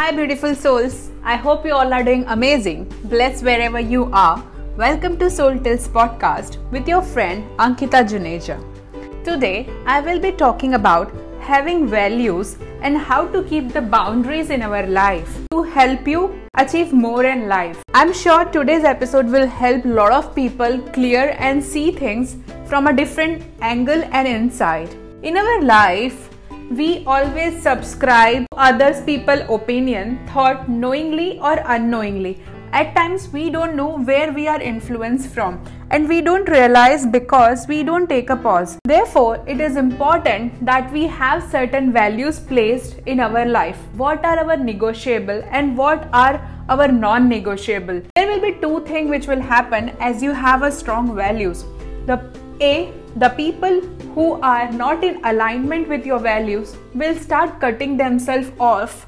Hi, beautiful souls. I hope you all are doing amazing. Bless wherever you are. Welcome to Soul Tales podcast with your friend Ankita Juneja. Today, I will be talking about having values and how to keep the boundaries in our life to help you achieve more in life. I'm sure today's episode will help a lot of people clear and see things from a different angle and insight. In our life, we always subscribe others people opinion thought knowingly or unknowingly. At times we don't know where we are influenced from and we don't realize because we don't take a pause. Therefore it is important that we have certain values placed in our life. What are our negotiable and what are our non negotiable there will be two things which will happen as you have a strong values. The a the people who are not in alignment with your values will start cutting themselves off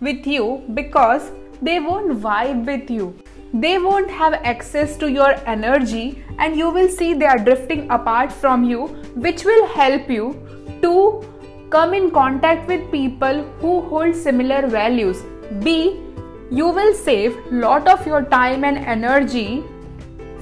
with you because they won't vibe with you. They won't have access to your energy, and you will see they are drifting apart from you, which will help you to come in contact with people who hold similar values. B, you will save lot of your time and energy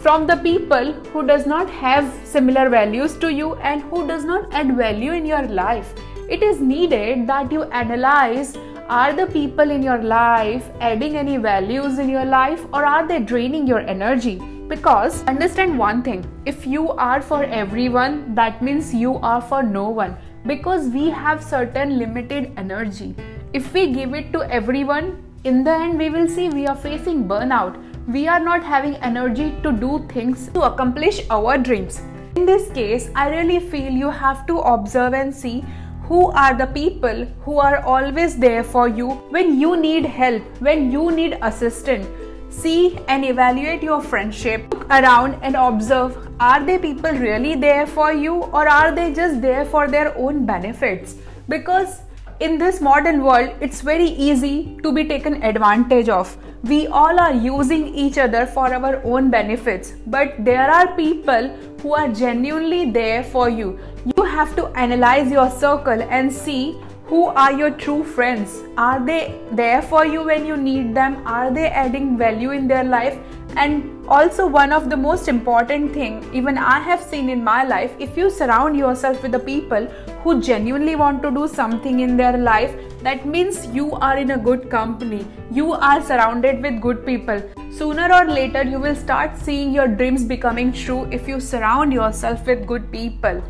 from the people who does not have similar values to you and who does not add value in your life. It is needed that you analyze are the people in your life adding any values in your life or are they draining your energy? Because understand one thing if you are for everyone that means you are for no one. Because we have certain limited energy. If we give it to everyone in the end we will see we are facing burnout we are not having energy to do things to accomplish our dreams. In this case, I really feel you have to observe and see who are the people who are always there for you when you need help, when you need assistance. See and evaluate your friendship. Look around and observe are they people really there for you or are they just there for their own benefits? Because in this modern world, it's very easy to be taken advantage of. We all are using each other for our own benefits, but there are people who are genuinely there for you. You have to analyze your circle and see who are your true friends. Are they there for you when you need them? Are they adding value in their life? And also one of the most important thing even i have seen in my life if you surround yourself with the people who genuinely want to do something in their life that means you are in a good company. You are surrounded with good people. Sooner or later you will start seeing your dreams becoming true if you surround yourself with good people.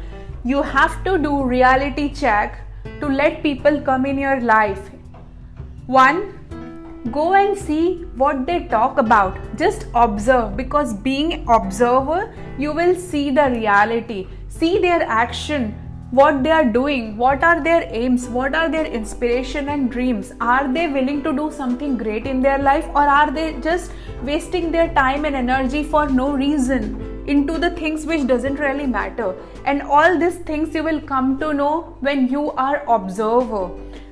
You have to do reality check to let people come in your life. One go and see what they talk about. Just observe because being observer you will see the reality. See their action what they are doing what are their aims what are their inspiration and dreams. Are they willing to do something great in their life or are they just wasting their time and energy for no reason into the things which doesn't really matter? And all these things you will come to know when you are observer.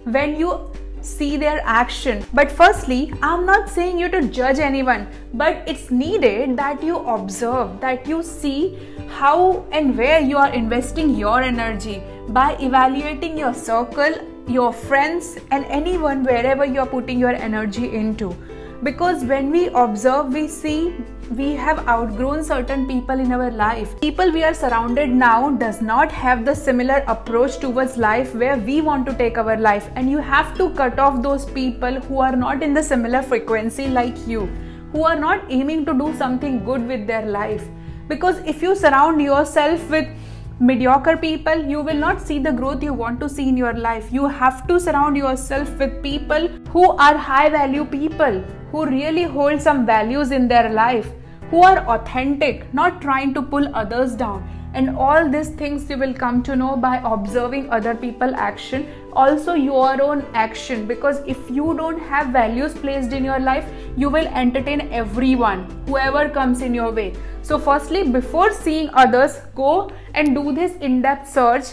When you see their action. But firstly, I'm not saying you to judge anyone, but it's needed that you observe, that you see how and where you are investing your energy by evaluating your circle, your friends, and anyone wherever you are putting your energy into because when we observe we see we have outgrown certain people in our life. People we are surrounded now does not have the similar approach towards life where we want to take our life. And you have to cut off those people who are not in the similar frequency like you who are not aiming to do something good with their life. Because if you surround yourself with mediocre people you will not see the growth you want to see in your life. You have to surround yourself with people who are high value people who really hold some values in their life who are authentic not trying to pull others down. And all these things you will come to know by observing other people action. Also your own action. Because if you don't have values placed in your life you will entertain everyone whoever comes in your way. So firstly before seeing others go and do this in-depth search.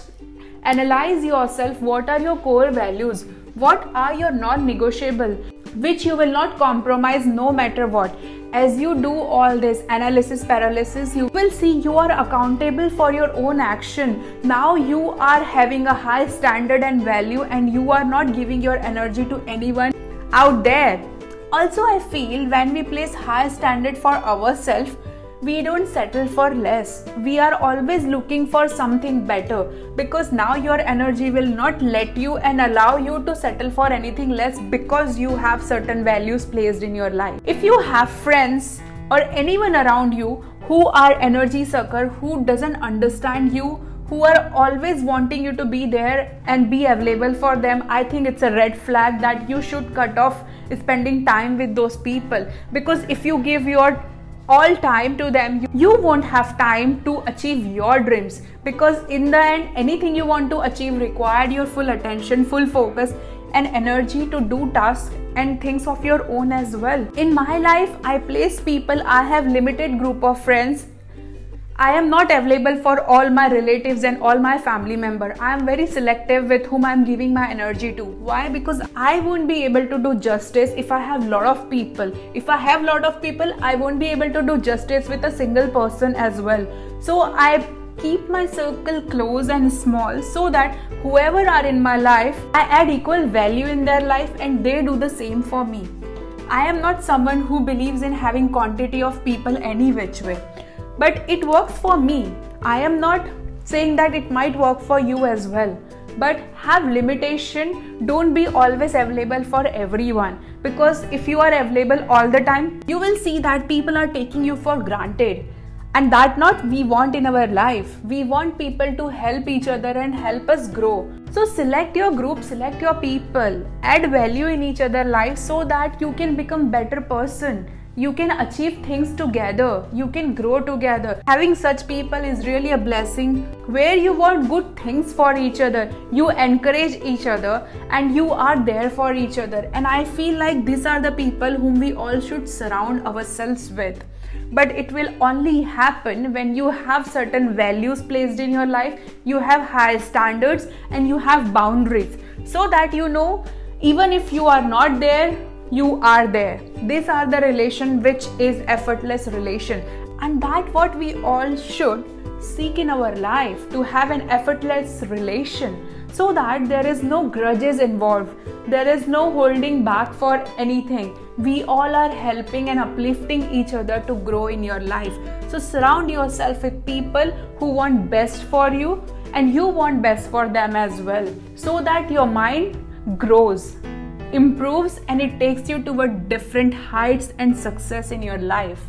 Analyze yourself. What are your core values? What are your non-negotiable? Which you will not compromise no matter what as you do all this analysis paralysis you will see you are accountable for your own action now you are having a high standard and value and you are not giving your energy to anyone out there. Also, I feel when we place high standard for ourselves, we don't settle for less. We are always looking for something better because now your energy will not let you and allow you to settle for anything less because you have certain values placed in your life. If you have friends or anyone around you who are energy sucker who doesn't understand you who are always wanting you to be there and be available for them i think it's a red flag that you should cut off spending time with those people because if you give your all time to them. You won't have time to achieve your dreams because in the end anything you want to achieve required your full attention full focus and energy to do tasks and things of your own as well. In my life i place people i have limited group of friends I am not available for all my relatives and all my family member. I am very selective with whom I am giving my energy to. Why? Because I won't be able to do justice if I have lot of people. If I have lot of people, I won't be able to do justice with a single person as well. So I keep my circle close and small so that whoever are in my life, I add equal value in their life and they do the same for me. I am not someone who believes in having quantity of people any which way but it works for me. I am not saying that it might work for you as well. But have limitation, don't be always available for everyone. Because if you are available all the time, you will see that people are taking you for granted. And that not we want in our life. We want people to help each other and help us grow. So select your group select your people. Add value in each other life so that you can become better person you can achieve things together. You can grow together. Having such people is really a blessing where you want good things for each other. You encourage each other and you are there for each other. And i feel like these are the people whom we all should surround ourselves with. But it will only happen when you have certain values placed in your life you have high standards and you have boundaries so that you know even if you are not there you are there. These are the relation which is effortless relation. And that what we all should seek in our life to have an effortless relation so that there is no grudges involved. There is no holding back for anything. We all are helping and uplifting each other to grow in your life. So surround yourself with people who want best for you and you want best for them as well so that your mind grows improves and it takes you toward different heights and success in your life.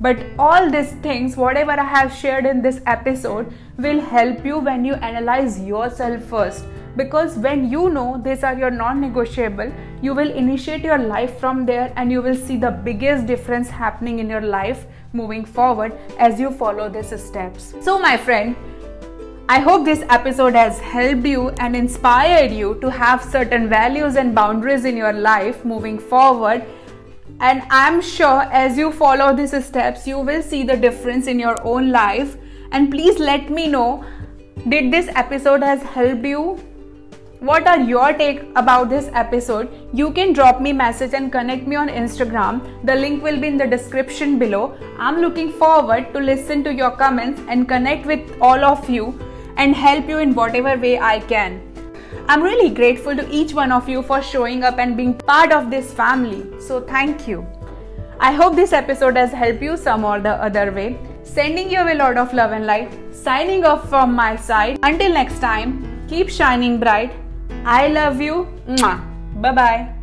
But all these things, whatever I have shared in this episode, will help you when you analyze yourself first. Because when you know these are your non negotiable, you will initiate your life from there and you will see the biggest difference happening in your life moving forward as you follow these steps. So, my friend, I hope this episode has helped you and inspired you to have certain values and boundaries in your life moving forward. And I'm sure as you follow these steps, you will see the difference in your own life. And please let me know did this episode has helped you? What are your take about this episode? You can drop me message and connect me on Instagram. The link will be in the description below. I'm looking forward to listen to your comments and connect with all of you and help you in whatever way I can. I'm really grateful to each one of you for showing up and being part of this family. So, thank you. I hope this episode has helped you some or the other way. Sending you a lot of love and light. Signing off from my side. Until next time, keep shining bright. I love you. Bye bye.